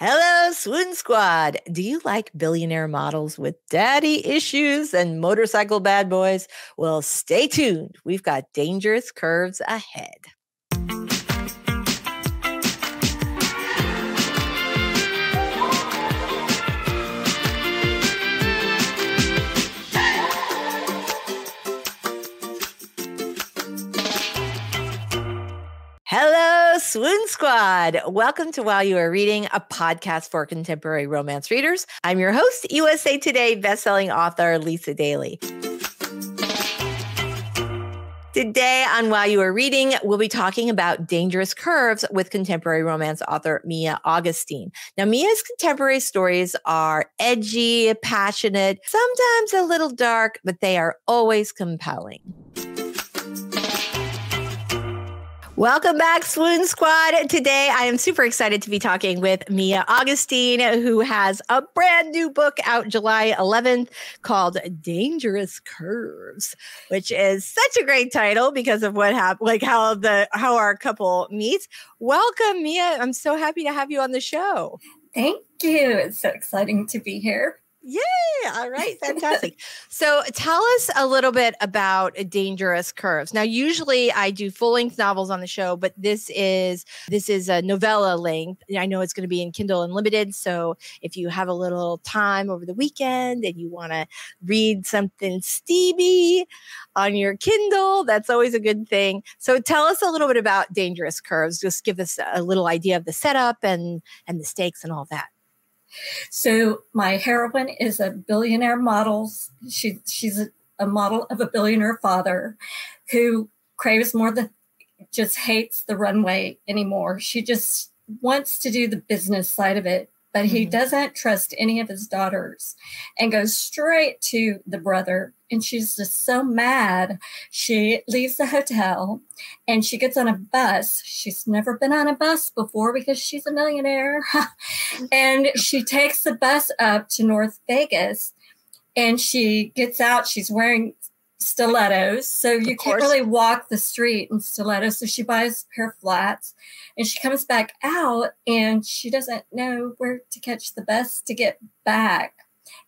Hello, Swoon Squad. Do you like billionaire models with daddy issues and motorcycle bad boys? Well, stay tuned. We've got dangerous curves ahead. Swoon Squad. Welcome to While You Were Reading, a podcast for contemporary romance readers. I'm your host, USA Today bestselling author Lisa Daily. Today on While You Were Reading, we'll be talking about dangerous curves with contemporary romance author Mia Augustine. Now, Mia's contemporary stories are edgy, passionate, sometimes a little dark, but they are always compelling. Welcome back, Swoon Squad. Today, I am super excited to be talking with Mia Augustine, who has a brand new book out July 11th called Dangerous Curves, which is such a great title because of what happened, like how the how our couple meets. Welcome, Mia. I'm so happy to have you on the show. Thank you. It's so exciting to be here. Yay! All right, fantastic. so, tell us a little bit about Dangerous Curves. Now, usually I do full length novels on the show, but this is this is a novella length. I know it's going to be in Kindle Unlimited, so if you have a little time over the weekend and you want to read something steamy on your Kindle, that's always a good thing. So, tell us a little bit about Dangerous Curves. Just give us a little idea of the setup and and the stakes and all that. So my heroine is a billionaire model. She she's a, a model of a billionaire father who craves more than just hates the runway anymore. She just wants to do the business side of it but he mm-hmm. doesn't trust any of his daughters and goes straight to the brother. And she's just so mad. She leaves the hotel and she gets on a bus. She's never been on a bus before because she's a millionaire. and she takes the bus up to North Vegas and she gets out. She's wearing stilettos. So you can't really walk the street in stilettos. So she buys a pair of flats and she comes back out and she doesn't know where to catch the bus to get back.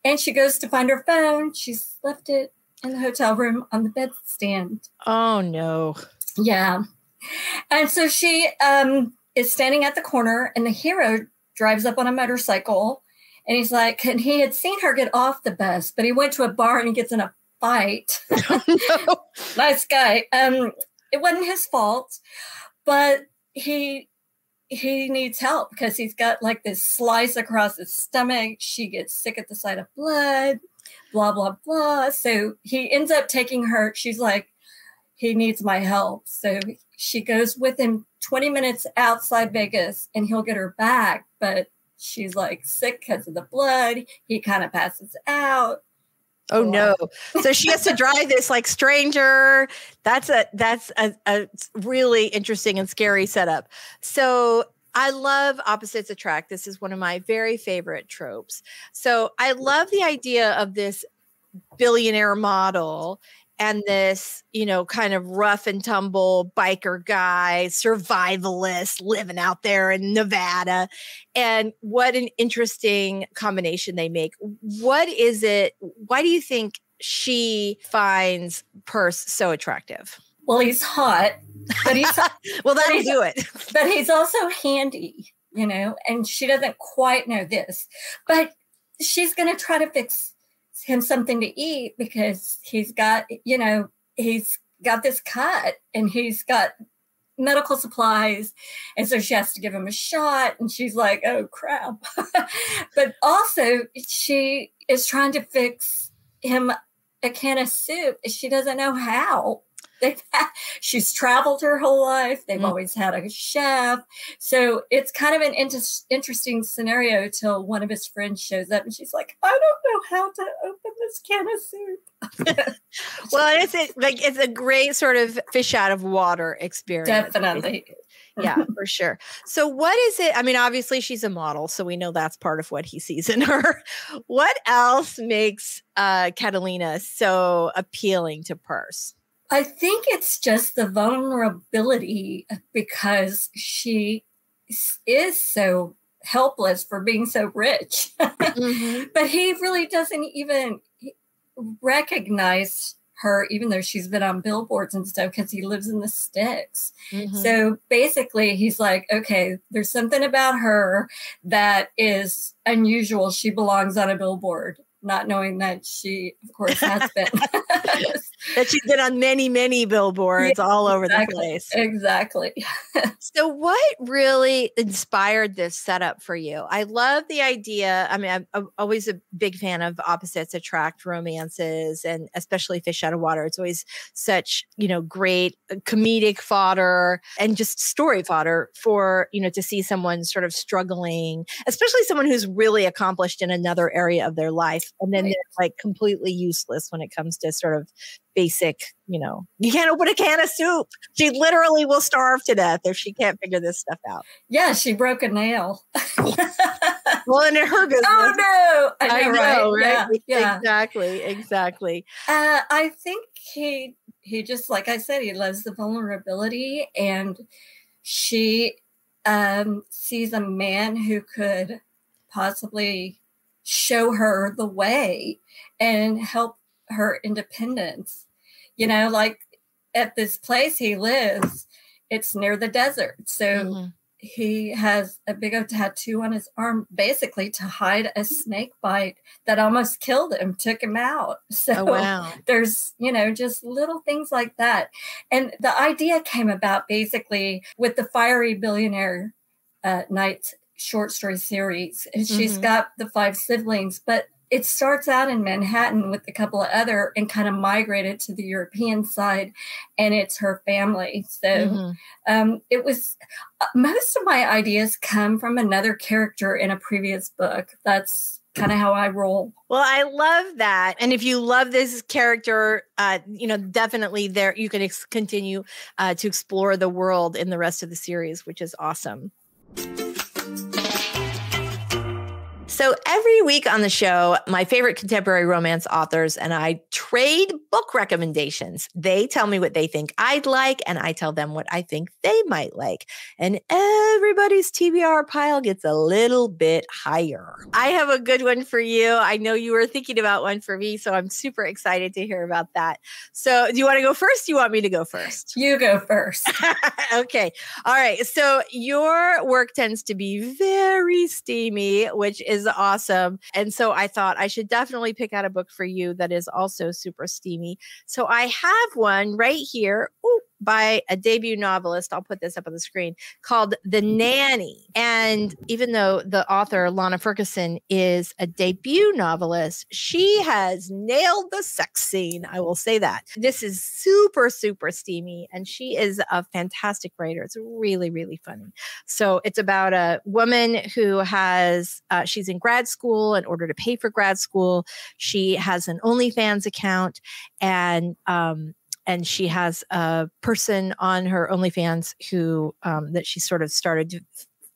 And she goes to find her phone. She's left it in the hotel room on the bedstand. Oh no. Yeah. And so she um, is standing at the corner and the hero drives up on a motorcycle and he's like, and he had seen her get off the bus, but he went to a bar and he gets in a fight. No. nice guy. Um, it wasn't his fault, but he he needs help because he's got like this slice across his stomach. She gets sick at the sight of blood, blah, blah, blah. So he ends up taking her. She's like, he needs my help. So she goes with him 20 minutes outside Vegas and he'll get her back. But she's like sick because of the blood. He kind of passes out. Oh no. So she has to drive this like stranger. That's a that's a, a really interesting and scary setup. So I love opposites attract. This is one of my very favorite tropes. So I love the idea of this billionaire model and this, you know, kind of rough and tumble biker guy, survivalist living out there in Nevada. And what an interesting combination they make. What is it? Why do you think she finds Perce so attractive? Well, he's hot, but he's well, that'll do it. but he's also handy, you know, and she doesn't quite know this, but she's going to try to fix him something to eat because he's got, you know, he's got this cut and he's got medical supplies. And so she has to give him a shot. And she's like, oh crap. but also, she is trying to fix him a can of soup. She doesn't know how. They've had, she's traveled her whole life. They've mm. always had a chef. So it's kind of an inter- interesting scenario till one of his friends shows up and she's like, I don't know how to open this can of soup. well, it's a, like it's a great sort of fish out of water experience. Definitely. yeah, for sure. So, what is it? I mean, obviously, she's a model, so we know that's part of what he sees in her. What else makes uh, Catalina so appealing to Perce? I think it's just the vulnerability because she is so helpless for being so rich. mm-hmm. But he really doesn't even recognize her, even though she's been on billboards and stuff, because he lives in the sticks. Mm-hmm. So basically, he's like, okay, there's something about her that is unusual. She belongs on a billboard not knowing that she, of course, has been. that she's been on many, many billboards yeah, all over exactly, the place. Exactly. so, what really inspired this setup for you? I love the idea. I mean, I'm, I'm, always a big fan of opposites attract romances, and especially Fish Out of Water. It's always such, you know, great uh, comedic fodder and just story fodder for, you know, to see someone sort of struggling, especially someone who's really accomplished in another area of their life and then right. they're like completely useless when it comes to sort of basic you know you can't open a can of soup. She literally will starve to death if she can't figure this stuff out. Yeah she broke a nail. Well in her business. oh no. I know, I know right, right? Yeah, yeah, exactly exactly. Uh, i think he he just like i said he loves the vulnerability and she um sees a man who could possibly show her the way and help her independence. You know, like at this place he lives, it's near the desert. So mm-hmm. he has a big old tattoo on his arm, basically to hide a snake bite that almost killed him, took him out. So oh, wow. there's, you know, just little things like that. And the idea came about basically with the fiery billionaire uh, night short story series. And she's mm-hmm. got the five siblings, but it starts out in Manhattan with a couple of other and kind of migrated to the European side, and it's her family. So mm-hmm. um, it was uh, most of my ideas come from another character in a previous book. That's kind of how I roll. Well, I love that. And if you love this character, uh, you know, definitely there you can ex- continue uh, to explore the world in the rest of the series, which is awesome. So every week on the show, my favorite contemporary romance authors and I trade book recommendations. They tell me what they think I'd like, and I tell them what I think they might like. And everybody's TBR pile gets a little bit higher. I have a good one for you. I know you were thinking about one for me, so I'm super excited to hear about that. So, do you want to go first? Do you want me to go first? You go first. okay. All right. So, your work tends to be very steamy, which is awesome. And so I thought I should definitely pick out a book for you that is also super steamy. So I have one right here. By a debut novelist. I'll put this up on the screen called The Nanny. And even though the author, Lana Ferguson, is a debut novelist, she has nailed the sex scene. I will say that. This is super, super steamy. And she is a fantastic writer. It's really, really funny. So it's about a woman who has, uh, she's in grad school. In order to pay for grad school, she has an OnlyFans account. And um, and she has a person on her OnlyFans who um, that she sort of started to,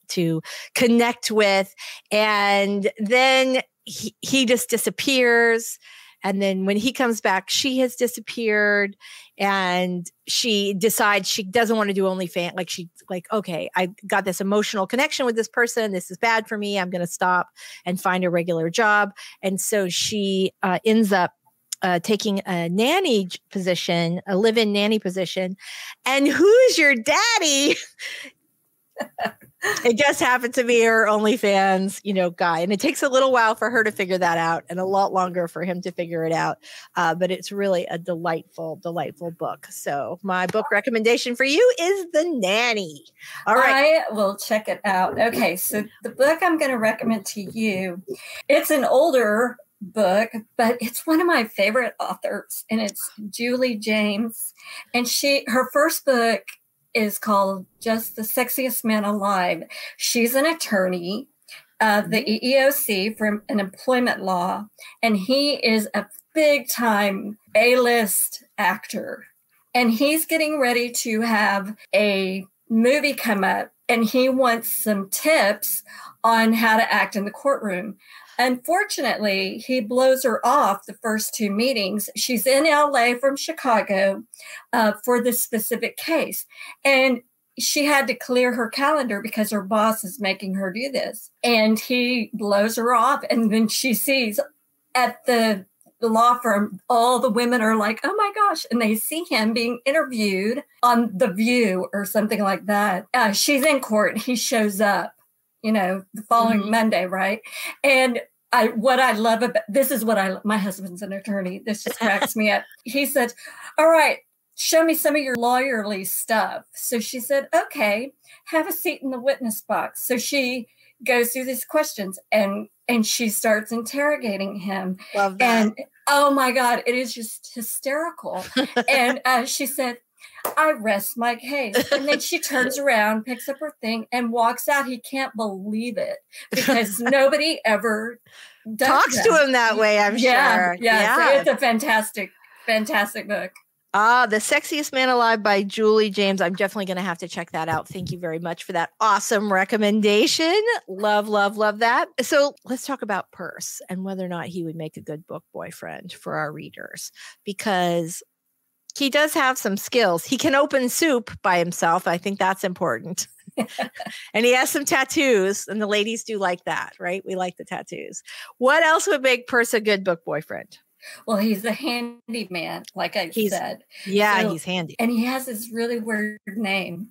to connect with, and then he, he just disappears. And then when he comes back, she has disappeared and she decides she doesn't want to do OnlyFans. Like she like, okay, I got this emotional connection with this person. This is bad for me. I'm going to stop and find a regular job. And so she uh, ends up uh, taking a nanny position, a live in nanny position. And who's your daddy? it just happened to be her OnlyFans, you know, guy. And it takes a little while for her to figure that out and a lot longer for him to figure it out. Uh, but it's really a delightful, delightful book. So my book recommendation for you is The Nanny. All right. I will check it out. Okay. So the book I'm going to recommend to you, it's an older book, but it's one of my favorite authors, and it's Julie James. And she, her first book is called Just the Sexiest Man Alive. She's an attorney, of the mm-hmm. EEOC from an employment law, and he is a big time A list actor. And he's getting ready to have a movie come up, and he wants some tips on how to act in the courtroom. Unfortunately, he blows her off the first two meetings. She's in LA from Chicago uh, for this specific case. And she had to clear her calendar because her boss is making her do this. And he blows her off. And then she sees at the, law firm, all the women are like, oh my gosh. And they see him being interviewed on The View or something like that. Uh, she's in court. He shows up, you know, the following mm-hmm. Monday, right? And I, what I love about this is what I my husband's an attorney. This just cracks me up. He said, "All right, show me some of your lawyerly stuff. So she said, okay, have a seat in the witness box. So she goes through these questions and and she starts interrogating him. Love that. And oh my God, it is just hysterical. and uh, she said, I rest my case. And then she turns around, picks up her thing, and walks out. He can't believe it because nobody ever talks that. to him that way, I'm yeah, sure. Yeah. yeah. So it's a fantastic, fantastic book. Ah, The Sexiest Man Alive by Julie James. I'm definitely going to have to check that out. Thank you very much for that awesome recommendation. Love, love, love that. So let's talk about Perce and whether or not he would make a good book boyfriend for our readers because he does have some skills. He can open soup by himself. I think that's important. and he has some tattoos, and the ladies do like that, right? We like the tattoos. What else would make Perce a good book boyfriend? Well, he's a handyman, like I he's, said. Yeah, so, he's handy. And he has this really weird name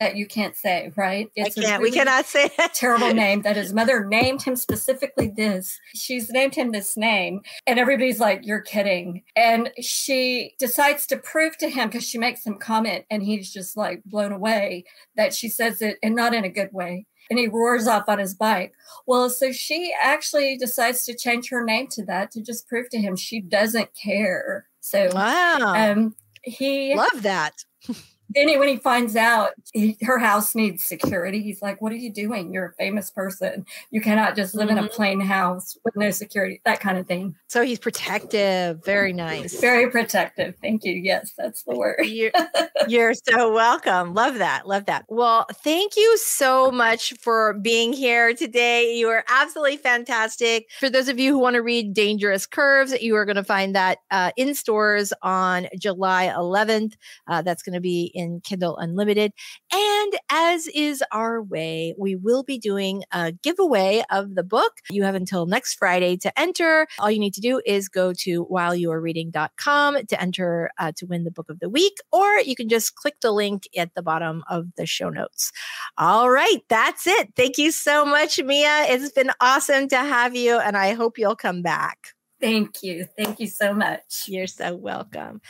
that you can't say, right? It's I can't. Really we cannot say that. terrible name that his mother named him specifically this. She's named him this name, and everybody's like, "You're kidding!" And she decides to prove to him because she makes some comment, and he's just like blown away that she says it, and not in a good way and he roars off on his bike. Well, so she actually decides to change her name to that to just prove to him she doesn't care. So wow, um, he love that. then when he finds out he, her house needs security, he's like, "What are you doing? You're a famous person. You cannot just live mm-hmm. in a mm-hmm. plain house with no security." That kind of thing. So he's protective. Very nice. Very protective. Thank you. Yes, that's the word. you're, you're so welcome. Love that. Love that. Well, thank you so much for being here today. You are absolutely fantastic. For those of you who want to read Dangerous Curves, you are going to find that uh, in stores on July 11th. Uh, that's going to be in Kindle Unlimited. And as is our way, we will be doing a giveaway of the book. You have until next Friday to enter. All you need to do is go to whileyouwerereading.com to enter uh, to win the book of the week, or you can just click the link at the bottom of the show notes. All right, that's it. Thank you so much, Mia. It's been awesome to have you, and I hope you'll come back. Thank you. Thank you so much. You're so welcome.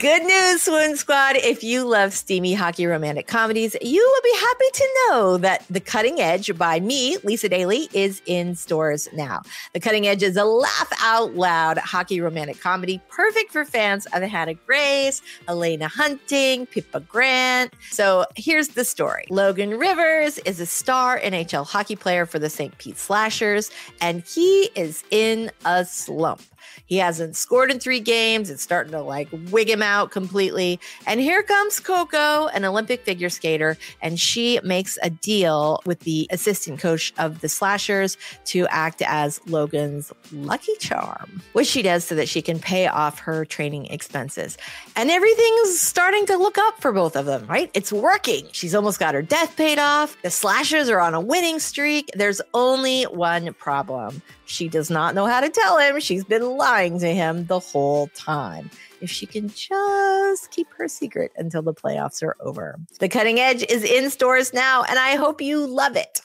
Good news, Swoon Squad. If you love steamy hockey romantic comedies, you will be happy to know that The Cutting Edge by me, Lisa Daily, is in stores now. The Cutting Edge is a laugh out loud hockey romantic comedy, perfect for fans of Hannah Grace, Helena Hunting, Pippa Grant. So here's the story Logan Rivers is a star NHL hockey player for the St. Pete Slashers, and he is in a slump. He hasn't scored in three games. It's starting to like wig him out completely. And here comes Coco, an Olympic figure skater, and she makes a deal with the assistant coach of the Slashers to act as Logan's lucky charm, which she does so that she can pay off her training expenses. And everything's starting to look up for both of them, right? It's working. She's almost got her death paid off. The Slashers are on a winning streak. There's only one problem. She does not know how to tell him. She's been lying to him the whole time. If she can just keep her secret until the playoffs are over. The Cutting Edge is in stores now, and I hope you love it.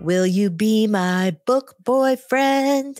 Will you be my book boyfriend?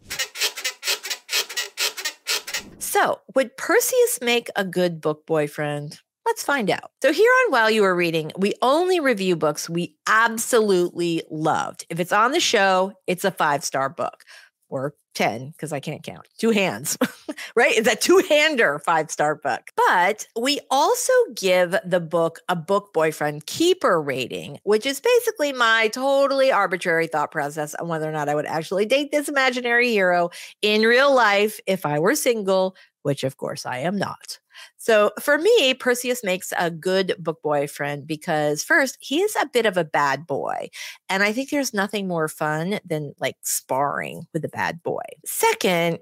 So, would Perseus make a good book boyfriend? Let's find out. So, here on While You Were Reading, we only review books we absolutely loved. If it's on the show, it's a five star book or 10 because I can't count. Two hands, right? It's a two hander five star book. But we also give the book a book boyfriend keeper rating, which is basically my totally arbitrary thought process on whether or not I would actually date this imaginary hero in real life if I were single, which of course I am not. So for me, Perseus makes a good book boyfriend because first, he is a bit of a bad boy. And I think there's nothing more fun than like sparring with a bad boy. Second,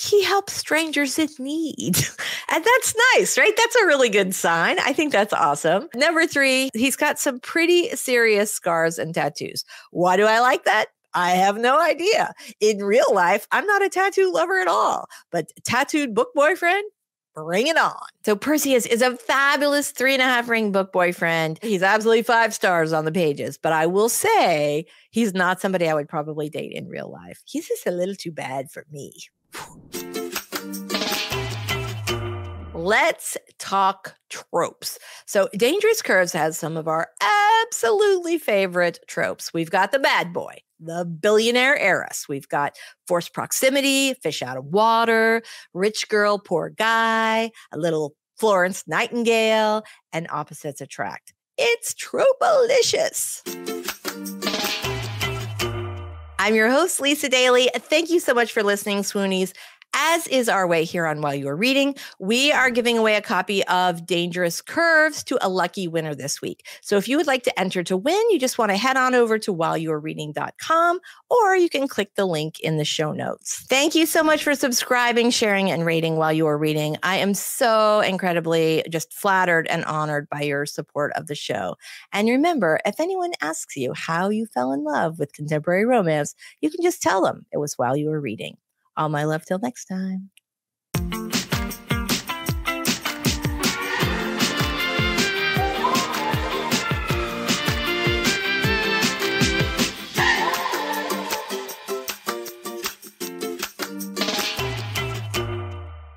he helps strangers in need. and that's nice, right? That's a really good sign. I think that's awesome. Number three, he's got some pretty serious scars and tattoos. Why do I like that? I have no idea. In real life, I'm not a tattoo lover at all, but tattooed book boyfriend, bring it on. So Perseus is a fabulous three and a half ring book boyfriend. He's absolutely five stars on the pages, but I will say he's not somebody I would probably date in real life. He's just a little too bad for me. Let's talk tropes. So, Dangerous Curves has some of our absolutely favorite tropes. We've got the bad boy, the billionaire heiress. We've got forced proximity, fish out of water, rich girl, poor guy, a little Florence Nightingale, and opposites attract. It's tropealicious. I'm your host, Lisa Daily. Thank you so much for listening, Swoonies. As is our way here on While You Were Reading, we are giving away a copy of Dangerous Curves to a lucky winner this week. So if you would like to enter to win, you just want to head on over to whileyouwerereading.com or you can click the link in the show notes. Thank you so much for subscribing, sharing, and rating While You Were Reading. I am so incredibly just flattered and honored by your support of the show. And remember, if anyone asks you how you fell in love with contemporary romance, you can just tell them it was while you were reading. All my love till next time.